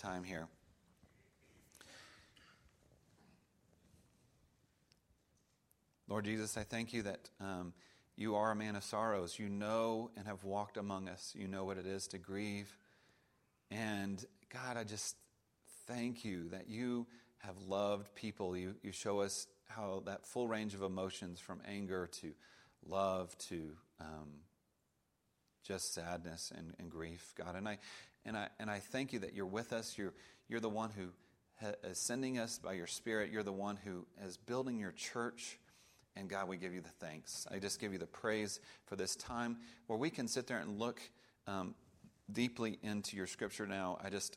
time here. Lord Jesus, I thank you that um, you are a man of sorrows. You know and have walked among us. You know what it is to grieve. And God, I just thank you that you have loved people. You, you show us how that full range of emotions from anger to love to um, just sadness and, and grief, God. And I, and, I, and I thank you that you're with us. You're, you're the one who is sending us by your Spirit. You're the one who is building your church. And God, we give you the thanks. I just give you the praise for this time where we can sit there and look um, deeply into your scripture now. I just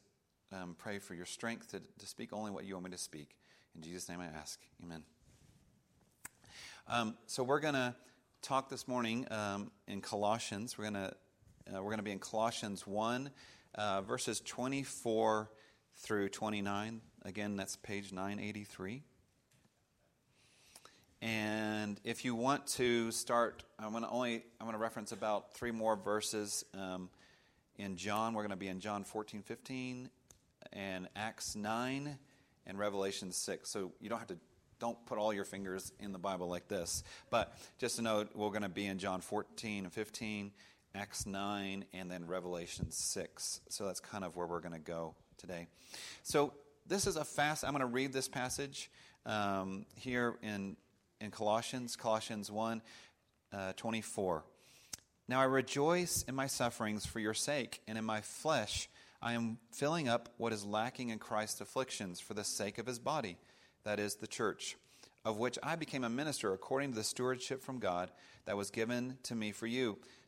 um, pray for your strength to, to speak only what you want me to speak. In Jesus' name I ask. Amen. Um, so we're going to talk this morning um, in Colossians. We're going to uh, we're going to be in Colossians 1, uh, verses 24 through 29. Again, that's page 983. And if you want to start, I'm going to only I'm going to reference about three more verses um, in John. We're going to be in John 14, 15, and Acts 9, and Revelation 6. So you don't have to don't put all your fingers in the Bible like this. But just to note, we're going to be in John 14 and 15, Acts 9, and then Revelation 6. So that's kind of where we're going to go today. So this is a fast, I'm going to read this passage um, here in in Colossians, Colossians 1 uh, 24. Now I rejoice in my sufferings for your sake, and in my flesh I am filling up what is lacking in Christ's afflictions for the sake of his body, that is, the church, of which I became a minister according to the stewardship from God that was given to me for you,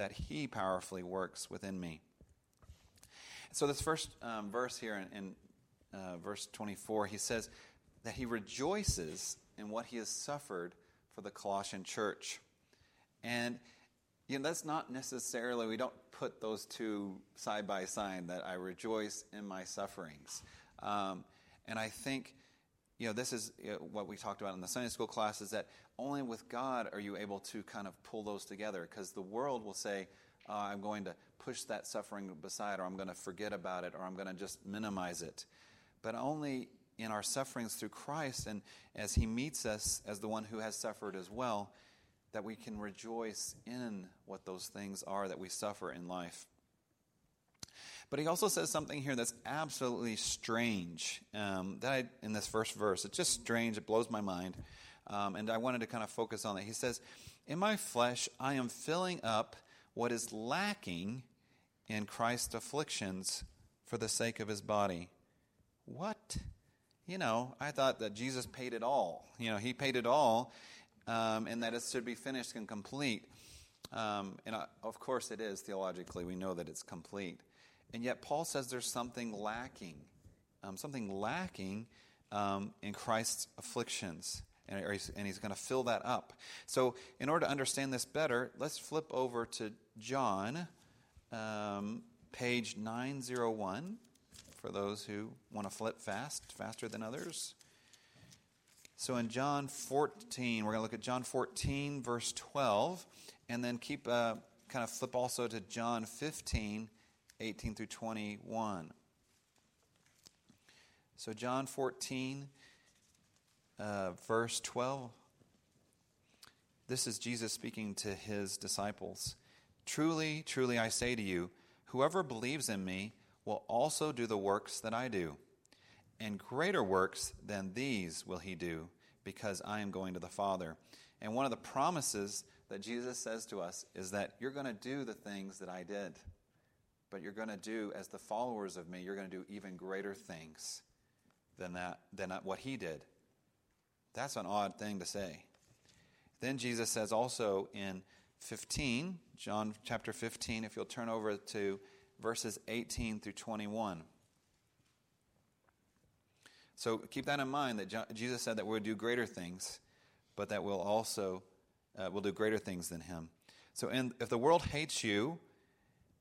that he powerfully works within me. So, this first um, verse here in, in uh, verse 24, he says, that he rejoices in what he has suffered for the Colossian church. And you know, that's not necessarily, we don't put those two side by side, that I rejoice in my sufferings. Um, and I think, you know, this is what we talked about in the Sunday school class is that only with God are you able to kind of pull those together because the world will say, uh, I'm going to push that suffering beside, or I'm going to forget about it, or I'm going to just minimize it. But only in our sufferings through Christ and as He meets us as the one who has suffered as well, that we can rejoice in what those things are that we suffer in life. But he also says something here that's absolutely strange. Um, that I, in this first verse, it's just strange. It blows my mind, um, and I wanted to kind of focus on it. He says, "In my flesh, I am filling up what is lacking in Christ's afflictions for the sake of His body." What? you know, I thought that Jesus paid it all. You know, he paid it all, um, and that it should be finished and complete. Um, and uh, of course, it is theologically. We know that it's complete. And yet, Paul says there's something lacking, um, something lacking um, in Christ's afflictions. And, he's, and he's going to fill that up. So, in order to understand this better, let's flip over to John, um, page 901 for those who want to flip fast, faster than others. So in John 14, we're going to look at John 14, verse 12, and then keep uh, kind of flip also to John 15, 18 through 21. So John 14, uh, verse 12. This is Jesus speaking to his disciples. Truly, truly, I say to you, whoever believes in me, will also do the works that I do. And greater works than these will he do, because I am going to the Father. And one of the promises that Jesus says to us is that you're going to do the things that I did. But you're going to do, as the followers of me, you're going to do even greater things than, that, than what he did. That's an odd thing to say. Then Jesus says also in 15, John chapter 15, if you'll turn over to verses 18 through 21. So keep that in mind that Jesus said that we'll do greater things, but that we'll also uh, will do greater things than him. So in, if the world hates you,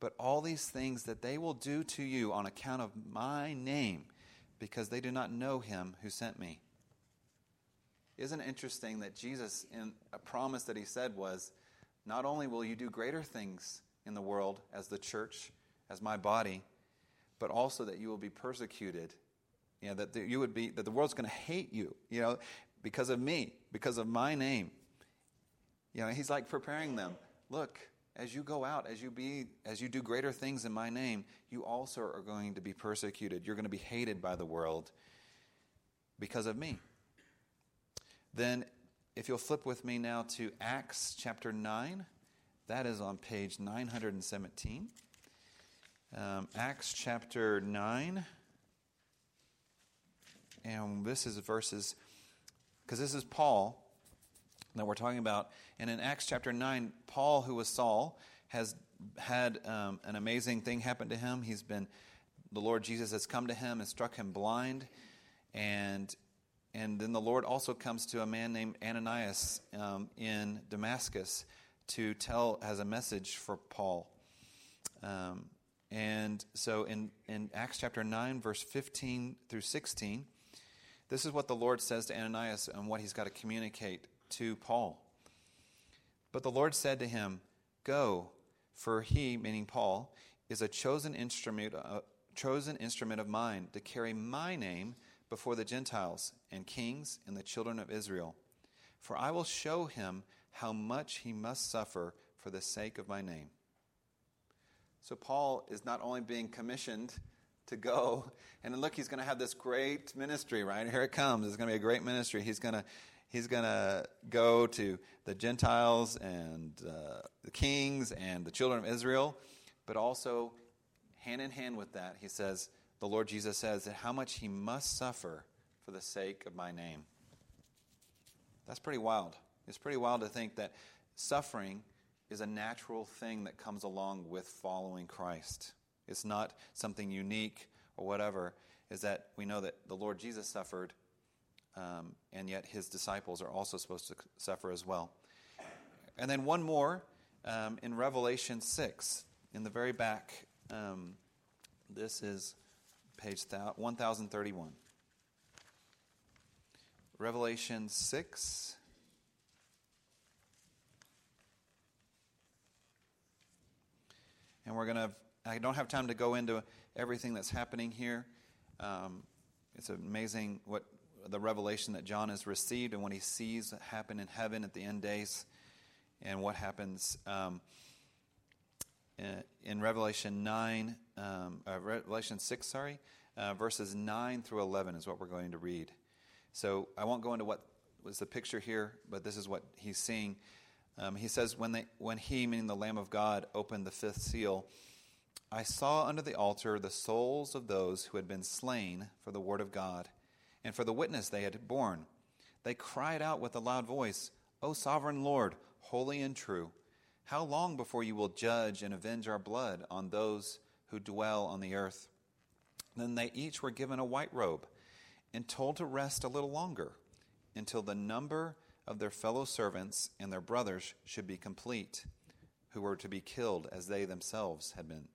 But all these things that they will do to you on account of my name, because they do not know him who sent me. Isn't it interesting that Jesus, in a promise that he said, was not only will you do greater things in the world as the church, as my body, but also that you will be persecuted. You know, that you would be that the world's going to hate you, you know, because of me, because of my name. You know, he's like preparing them. Look, as you go out, as you be as you do greater things in my name, you also are going to be persecuted. You're going to be hated by the world because of me. Then if you'll flip with me now to Acts chapter 9, that is on page 917. Um, Acts chapter 9. And this is verses, because this is Paul that we're talking about. And in Acts chapter 9, Paul, who was Saul, has had um, an amazing thing happen to him. He's been, the Lord Jesus has come to him and struck him blind. And, and then the Lord also comes to a man named Ananias um, in Damascus to tell, as a message for Paul. Um, and so in, in Acts chapter 9, verse 15 through 16, this is what the Lord says to Ananias and what he's got to communicate to Paul. But the Lord said to him, Go, for he, meaning Paul, is a chosen instrument, a chosen instrument of mine to carry my name before the Gentiles and kings and the children of Israel. For I will show him how much he must suffer for the sake of my name. So Paul is not only being commissioned to go, and look, he's going to have this great ministry, right? Here it comes. It's going to be a great ministry. He's going to he's going to go to the Gentiles and uh, the kings and the children of Israel, but also hand in hand with that, he says, the Lord Jesus says that how much he must suffer for the sake of my name. That's pretty wild. It's pretty wild to think that suffering is a natural thing that comes along with following Christ. It's not something unique or whatever, is that we know that the Lord Jesus suffered um, and yet his disciples are also supposed to suffer as well. And then one more um, in Revelation 6, in the very back. Um, this is page 1031. Revelation 6. And we're going to, I don't have time to go into everything that's happening here. Um, it's amazing what the revelation that John has received and what he sees happen in heaven at the end days and what happens um, in Revelation 9, um, uh, Revelation 6, sorry, uh, verses 9 through 11 is what we're going to read. So I won't go into what was the picture here, but this is what he's seeing. Um, he says, when, they, when he, meaning the Lamb of God, opened the fifth seal, I saw under the altar the souls of those who had been slain for the word of God and for the witness they had borne. They cried out with a loud voice, O sovereign Lord, holy and true, how long before you will judge and avenge our blood on those who dwell on the earth? Then they each were given a white robe and told to rest a little longer until the number of their fellow servants and their brothers should be complete, who were to be killed as they themselves had been.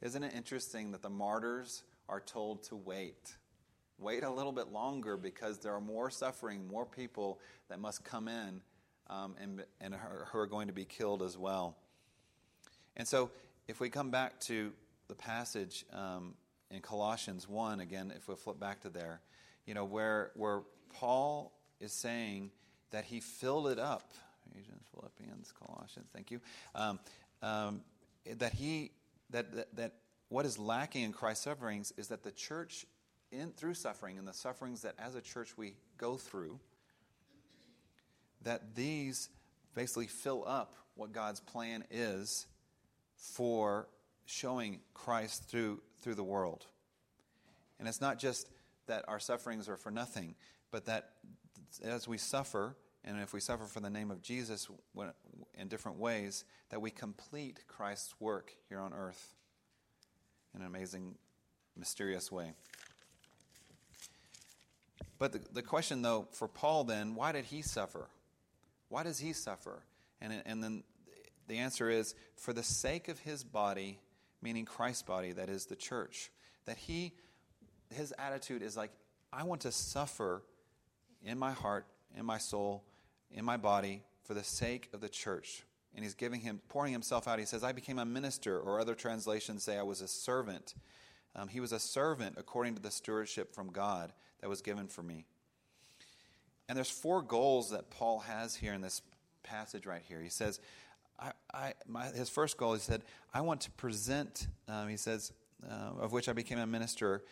Isn't it interesting that the martyrs are told to wait? Wait a little bit longer because there are more suffering, more people that must come in um, and, and who are going to be killed as well. And so, if we come back to the passage um, in Colossians 1, again, if we flip back to there, you know, where, where Paul is saying that he filled it up. Ephesians, Philippians, Colossians, thank you. Um, um, that he, that, that, that what is lacking in Christ's sufferings is that the church in, through suffering and the sufferings that as a church we go through, that these basically fill up what God's plan is for showing Christ through, through the world. And it's not just that our sufferings are for nothing, but that as we suffer, and if we suffer for the name of Jesus in different ways, that we complete Christ's work here on earth in an amazing, mysterious way. But the, the question, though, for Paul then, why did he suffer? Why does he suffer? And, and then the answer is for the sake of his body, meaning Christ's body, that is the church. That he, his attitude is like, I want to suffer in my heart, in my soul, in my body for the sake of the church. And he's giving him, pouring himself out. He says, I became a minister, or other translations say I was a servant. Um, he was a servant according to the stewardship from God that was given for me. And there's four goals that Paul has here in this passage right here. He says, I, I, my, his first goal, he said, I want to present, um, he says, uh, of which I became a minister,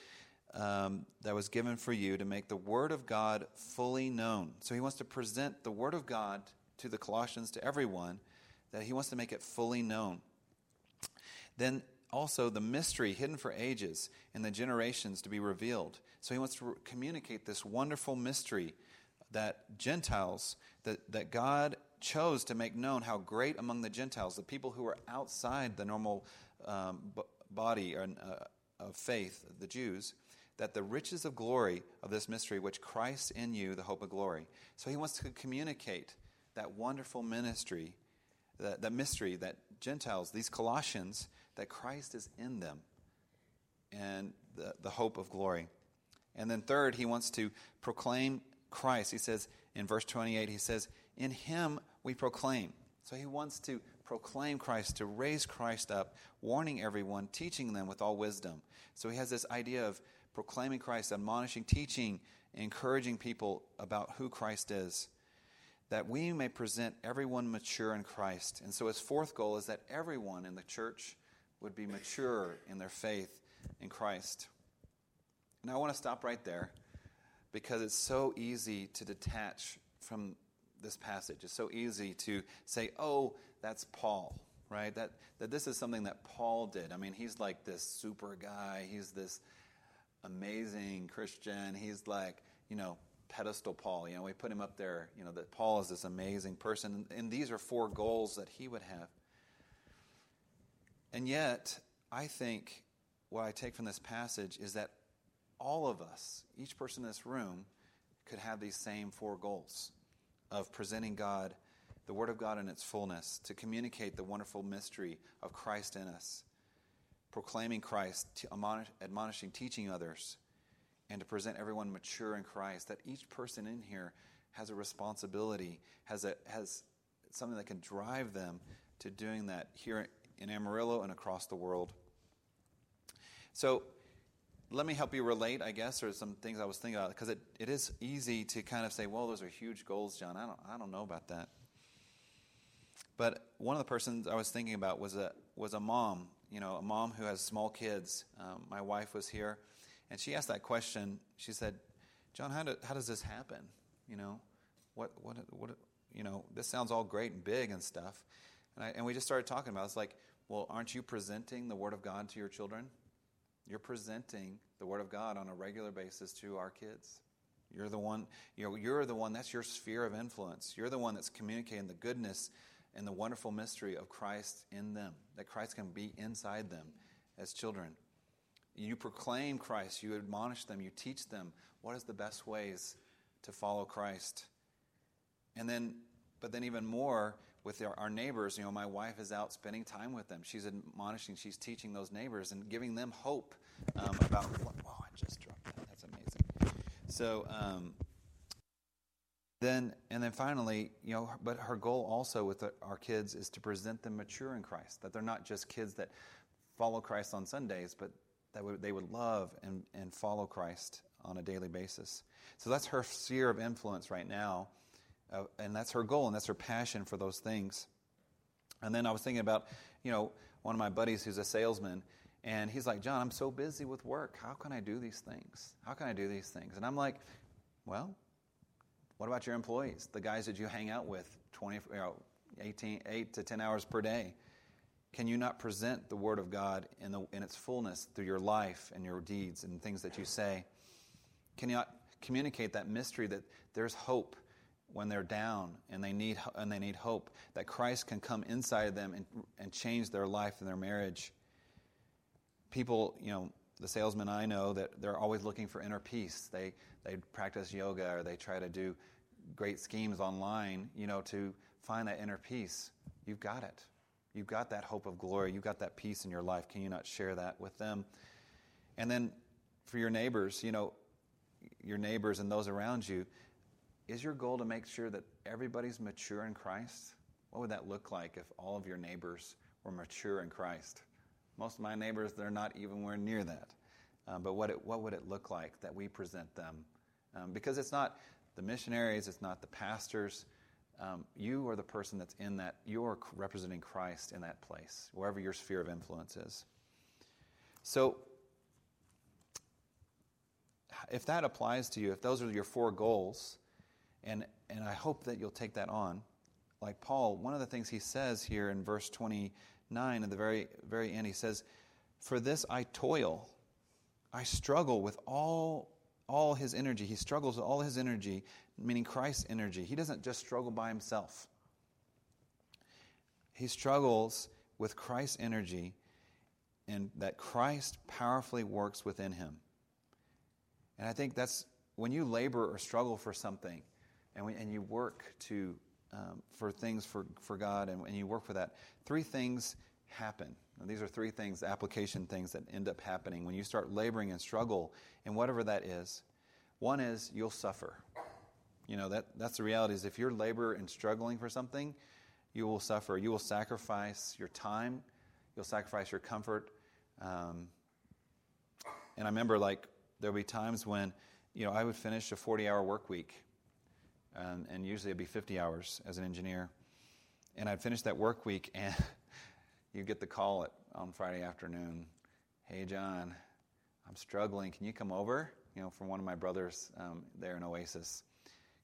um, that was given for you to make the Word of God fully known. So he wants to present the Word of God to the Colossians, to everyone, that he wants to make it fully known. Then also the mystery hidden for ages and the generations to be revealed. So he wants to communicate this wonderful mystery that Gentiles, that, that God chose to make known how great among the Gentiles, the people who are outside the normal um, b- body uh, of faith, the Jews, that the riches of glory of this mystery, which Christ in you, the hope of glory. So he wants to communicate that wonderful ministry, that, that mystery that Gentiles, these Colossians, that Christ is in them and the, the hope of glory. And then, third, he wants to proclaim Christ. He says in verse 28, he says, In him we proclaim. So he wants to proclaim Christ, to raise Christ up, warning everyone, teaching them with all wisdom. So he has this idea of proclaiming Christ, admonishing, teaching, encouraging people about who Christ is, that we may present everyone mature in Christ. And so his fourth goal is that everyone in the church would be mature in their faith in Christ. Now, I want to stop right there because it's so easy to detach from this passage. It's so easy to say, oh, that's Paul, right? That, that this is something that Paul did. I mean, he's like this super guy, he's this amazing Christian. He's like, you know, pedestal Paul. You know, we put him up there, you know, that Paul is this amazing person. And these are four goals that he would have. And yet, I think what I take from this passage is that all of us, each person in this room, could have these same four goals of presenting God, the Word of God in its fullness, to communicate the wonderful mystery of Christ in us, proclaiming Christ, admonishing, teaching others, and to present everyone mature in Christ. That each person in here has a responsibility, has, a, has something that can drive them to doing that here in Amarillo and across the world. So, let me help you relate, I guess, or some things I was thinking about, because it, it is easy to kind of say, well, those are huge goals, John. I don't, I don't know about that. But one of the persons I was thinking about was a, was a mom, you know, a mom who has small kids. Um, my wife was here, and she asked that question. She said, John, how, do, how does this happen? You know, what, what, what, you know, this sounds all great and big and stuff. And, I, and we just started talking about it. It's like, well, aren't you presenting the Word of God to your children? You're presenting the Word of God on a regular basis to our kids. You're the one, you know, you're the one, that's your sphere of influence. You're the one that's communicating the goodness and the wonderful mystery of Christ in them, that Christ can be inside them as children. You proclaim Christ, you admonish them, you teach them what is the best ways to follow Christ. And then, but then even more, with our, our, neighbors. You know, my wife is out spending time with them. She's admonishing, she's teaching those neighbors and giving them hope um, about. Oh, I just dropped that. That's amazing. So, um, then and then finally, you know, but her goal also with our kids is to present them mature in Christ. That they're not just kids that follow Christ on Sundays, but that they would love and, and follow Christ on a daily basis. So that's her sphere of influence right now uh, and that's her goal, and that's her passion for those things. And then I was thinking about, you know, one of my buddies who's a salesman, and he's like, John, I'm so busy with work. How can I do these things? How can I do these things? And I'm like, well, What about your employees, the guys that you hang out with 20, you know, 18, 8 to 10 hours per day? Can you not present the Word of God in, the, in its fullness through your life and your deeds and things that you say? Can you not communicate that mystery that there's hope when they're down and they need, and they need hope, that Christ can come inside of them and, and change their life and their marriage? People, you know, the salesmen I know that they're always looking for inner peace. They, they practice yoga or they try to do great schemes online, you know, to find that inner peace. You've got it. You've got that hope of glory. You've got that peace in your life. Can you not share that with them? And then for your neighbors, you know, your neighbors and those around you, is your goal to make sure that everybody's mature in Christ? What would that look like if all of your neighbors were mature in Christ? Most of my neighbors, they're not even where near that. Um, but what, it, what would it look like that we present them? Um, because it's not the missionaries, it's not the pastors, um, you are the person that's in that, you're representing Christ in that place, wherever your sphere of influence is. So, if that applies to you, if those are your four goals, and, and I hope that you'll take that on, like Paul, one of the things he says here in verse 29 at the very, very end, he says, For this I toil, I struggle with all all his energy. He struggles with all his energy, meaning Christ's energy. He doesn't just struggle by himself, he struggles with Christ's energy, and that Christ powerfully works within him. And I think that's when you labor or struggle for something, and, we, and you work to um, for things for, for God, and, and you work for that, three things happen. These are three things, application things that end up happening when you start laboring and struggle and whatever that is. One is you'll suffer. You know, that, that's the reality is if you're labor and struggling for something, you will suffer. You will sacrifice your time. You'll sacrifice your comfort. Um, and I remember, like, there'll be times when, you know, I would finish a 40 hour work week, and, and usually it'd be 50 hours as an engineer. And I'd finish that work week, and you get the call at, on Friday afternoon Hey, John, I'm struggling. Can you come over? You know, from one of my brothers um, there in Oasis.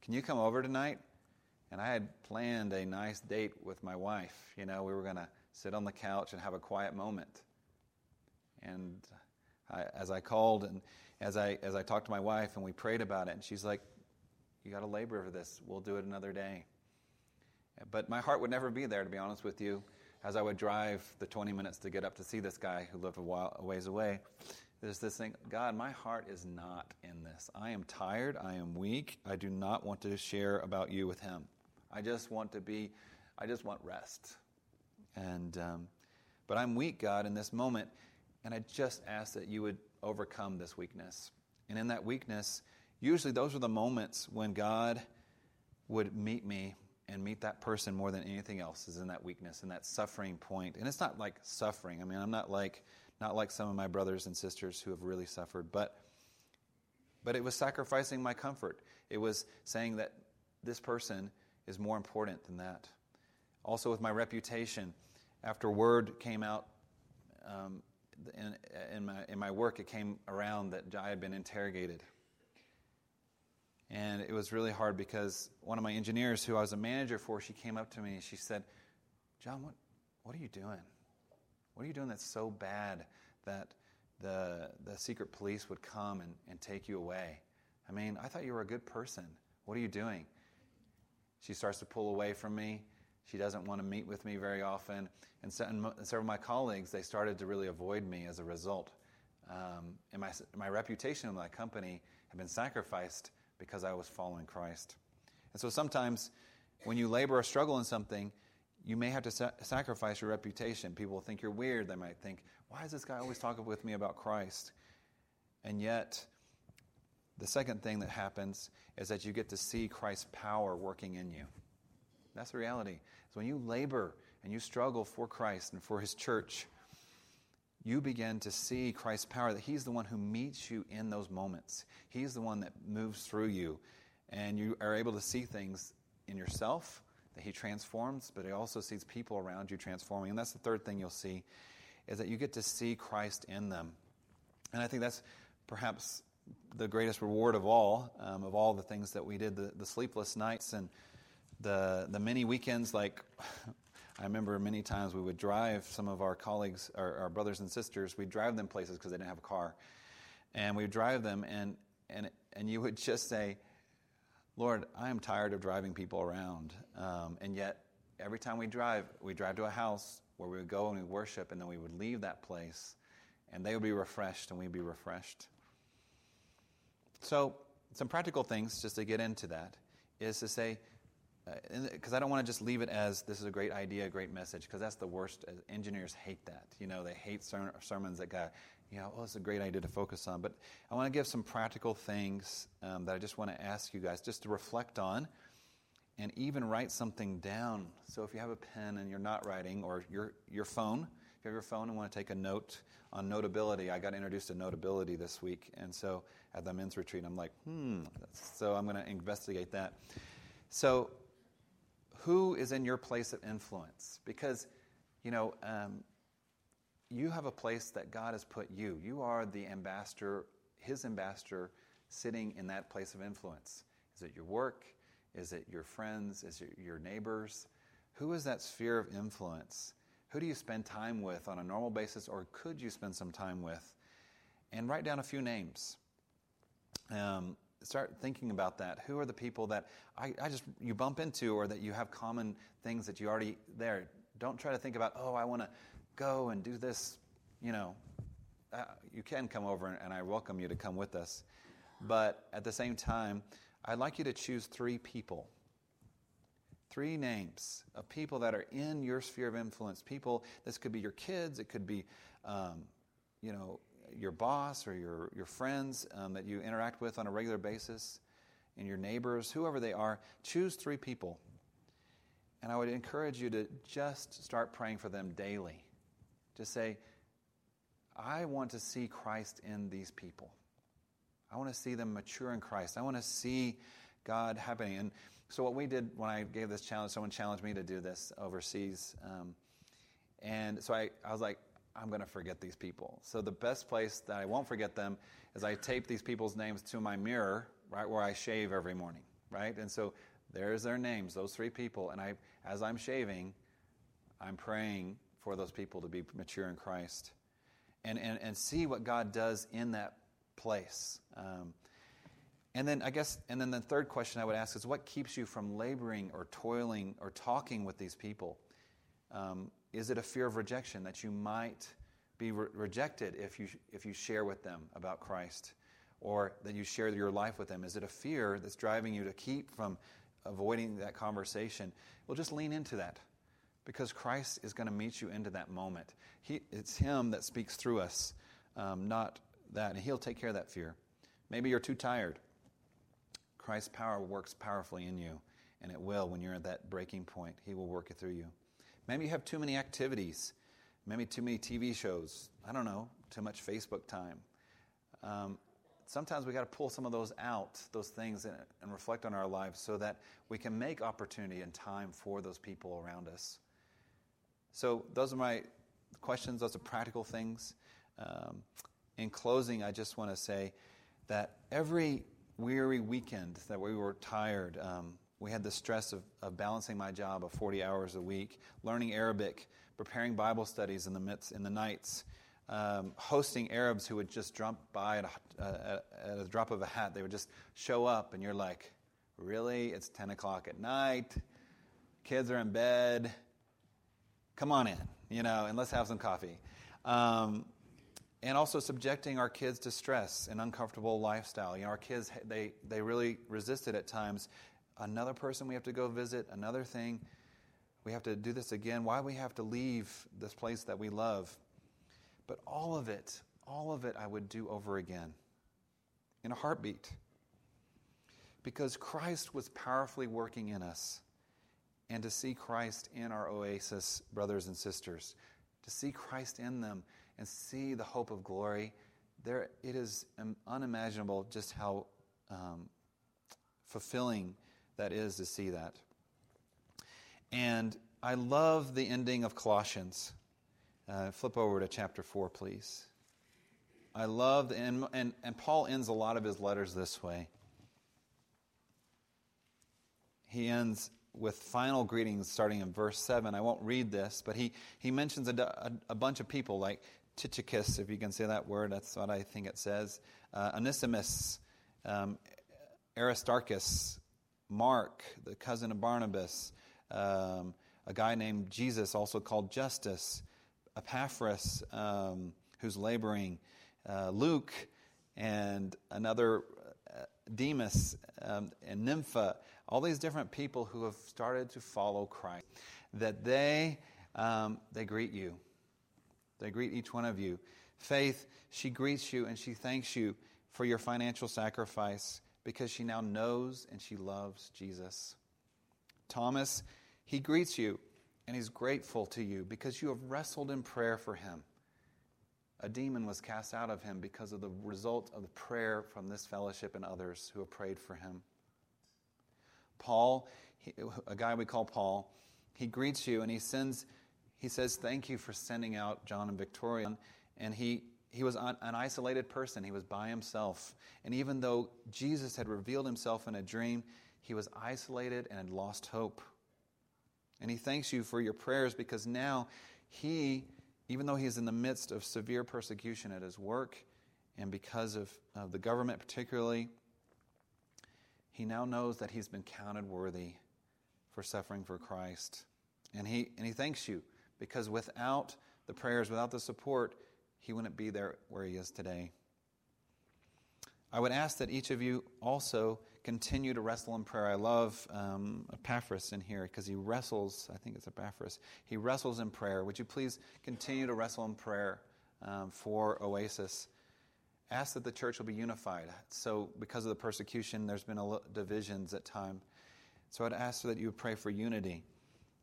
Can you come over tonight? And I had planned a nice date with my wife. You know, we were going to sit on the couch and have a quiet moment. And I, as I called and as I, as I talked to my wife and we prayed about it, and she's like, You got to labor for this. We'll do it another day. But my heart would never be there, to be honest with you as I would drive the 20 minutes to get up to see this guy who lived a, while, a ways away, there's this thing God, my heart is not in this. I am tired. I am weak. I do not want to share about you with him. I just want to be, I just want rest. And, um, but I'm weak, God, in this moment, and I just ask that you would overcome this weakness. And in that weakness, usually those are the moments when God would meet me and meet that person more than anything else is in that weakness and that suffering point. And it's not like suffering. I mean, I'm not like not like some of my brothers and sisters who have really suffered, but but it was sacrificing my comfort. It was saying that this person is more important than that. Also, with my reputation, after word came out um, in, in, my, in my work, it came around that I had been interrogated and it was really hard because one of my engineers, who I was a manager for, she came up to me and she said, John, what, what are you doing? What are you doing that's so bad that the, the secret police would come and, and take you away? I mean, I thought you were a good person. What are you doing? She starts to pull away from me. She doesn't want to meet with me very often. And, so, and several of my colleagues, they started to really avoid me as a result. Um, and my, my reputation in my company had been sacrificed because I was following Christ. And so sometimes when you labor or struggle in something, you may have to sa- sacrifice your reputation. People will think you're weird. They might think, why is this guy always talking with me about Christ? And yet, the second thing that happens is that you get to see Christ's power working in you. That's the reality. So when you labor and you struggle for Christ and for his church, you begin to see Christ's power, that He's the one who meets you in those moments. He's the one that moves through you. And you are able to see things in yourself that He transforms, but He also sees people around you transforming. And that's the third thing you'll see, is that you get to see Christ in them. And I think that's perhaps the greatest reward of all, um, of all the things that we did, the, the sleepless nights and the, the many weekends. Like, I remember many times we would drive some of our colleagues, our, our brothers and sisters, we'd drive them places because they didn't have a car. And we'd drive them, and, and, and you would just say, Lord, I am tired of driving people around. Um, and yet, every time we drive, we drive to a house where we would go and we worship, and then we would leave that place, and they would be refreshed, and we'd be refreshed. So, some practical things just to get into that is to say, because I don't want to just leave it as this is a great idea, a great message, because that's the worst. Engineers hate that. You know, they hate ser- sermons that got, you know, oh, it's a great idea to focus on. But I want to give some practical things um, that I just want to ask you guys just to reflect on and even write something down. So if you have a pen and you're not writing, or your, your phone, if you have your phone and want to take a note on notability, I got introduced to notability this week. And so at the men's retreat, I'm like, hmm. So I'm going to investigate that. So who is in your place of influence? Because, you know, um, you have a place that God has put you. You are the ambassador, His ambassador, sitting in that place of influence. Is it your work? Is it your friends? Is it your neighbors? Who is that sphere of influence? Who do you spend time with on a normal basis, or could you spend some time with? And write down a few names. Um, start thinking about that. Who are the people that I, I, just you bump into, or that you have common things that you already there? Don't try to think about, oh, I want to go and do this. You know, uh, you can come over, and I welcome you to come with us. But at the same time, I'd like you to choose three people, three names of people that are in your sphere of influence. People, this could be your kids, it could be, um, you know, your boss or your, your friends um, that you interact with on a regular basis, and your neighbors, whoever they are, choose three people. And I would encourage you to just start praying for them daily. Just say, I want to see Christ in these people. I want to see them mature in Christ. I want to see God happening. And so, what we did when I gave this challenge, someone challenged me to do this overseas. Um, and so I, I was like, I'm going to forget these people. So the best place that I won't forget them is I tape these people's names to my mirror, right where I shave every morning, right? And so there's their names, those three people. And I, as I'm shaving, I'm praying for those people to be mature in Christ and, and, and see what God does in that place. Um, and then I guess, and then the third question I would ask is what keeps you from laboring or toiling or talking with these people? Um, is it a fear of rejection that you might be re- rejected if you, if you share with them about Christ or that you share your life with them? Is it a fear that's driving you to keep from avoiding that conversation? Well, just lean into that because Christ is going to meet you into that moment. He, it's Him that speaks through us, um, not that. And He'll take care of that fear. Maybe you're too tired. Christ's power works powerfully in you, and it will when you're at that breaking point. He will work it through you. Maybe you have too many activities, maybe too many TV shows. I don't know, too much Facebook time. Um, sometimes we got to pull some of those out, those things, and, and, reflect on our lives so that we can make opportunity and time for those people around us. So, those are my questions, those are practical things. Um, in closing, I just want to say that every weary weekend that we were tired, um, we had the stress of, of balancing my job of 40 hours a week, learning Arabic, preparing Bible studies in the midst, in the nights, um, hosting Arabs who would just drop by at a, uh, at a drop of a hat. They would just show up, and you're like, really? It's 10 o'clock at night. Kids are in bed. Come on in, you know, and let's have some coffee. Um, and also subjecting our kids to stress and uncomfortable lifestyle. You know, our kids they they really resisted at times another person we have to go visit, another thing. We have to do this again. Why we have to leave this place that we love. But all of it, all of it, I would do over again in a heartbeat. Because Christ was powerfully working in us. And to see Christ in our oasis, brothers and sisters, to see Christ in them and see the hope of glory, there, it is unimaginable just how um, fulfilling that is to see that. And I love the ending of Colossians. Uh, flip over to chapter 4, please. I love, the, and, and, and Paul ends a lot of his letters this way. He ends with final greetings starting in verse 7. I won't read this, but he, he mentions a, a, a bunch of people like Tychicus, if you can say that word, that's what I think it says, uh, Onesimus, um, Aristarchus, Mark, the cousin of Barnabas, um, a guy named Jesus, also called Justus, Epaphras, um, who's laboring, uh, Luke, and another uh, Demas, um, and Nympha, all these different people who have started to follow Christ, that they, um, they greet you. They greet each one of you. Faith, she greets you and she thanks you for your financial sacrifice because she now knows and she loves Jesus. Thomas, he greets you and he's grateful to you because you have wrestled in prayer for him. A demon was cast out of him because of the result of the prayer from this fellowship and others who have prayed for him. Paul, a guy we call Paul, he greets you and he sends, he says, Thank you for sending out John and Victoria. And he, he was an isolated person, he was by himself. And even though Jesus had revealed himself in a dream, he was isolated and had lost hope. And he thanks you for your prayers because now he, even though he's in the midst of severe persecution at his work and because of, of the government particularly, he now knows that he's been counted worthy for suffering for Christ. And he, and he thanks you because without the prayers, without the support, he wouldn't be there where he is today. I would ask that each of you also continue to wrestle in prayer. I love um, Epaphras in here because he wrestles, I think it's Epaphras, he wrestles in prayer. Would you please continue to wrestle in prayer um, for Oasis? ask that the church will be unified. So, because of the persecution, there's been a divisions at time. So, I'd ask that you would pray for unity,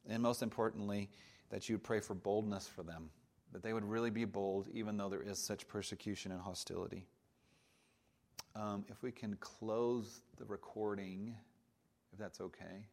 and most importantly, that you would pray for boldness for them, that they would really be bold, even though there is such persecution and hostility. Um, if we can close the recording, if that's okay.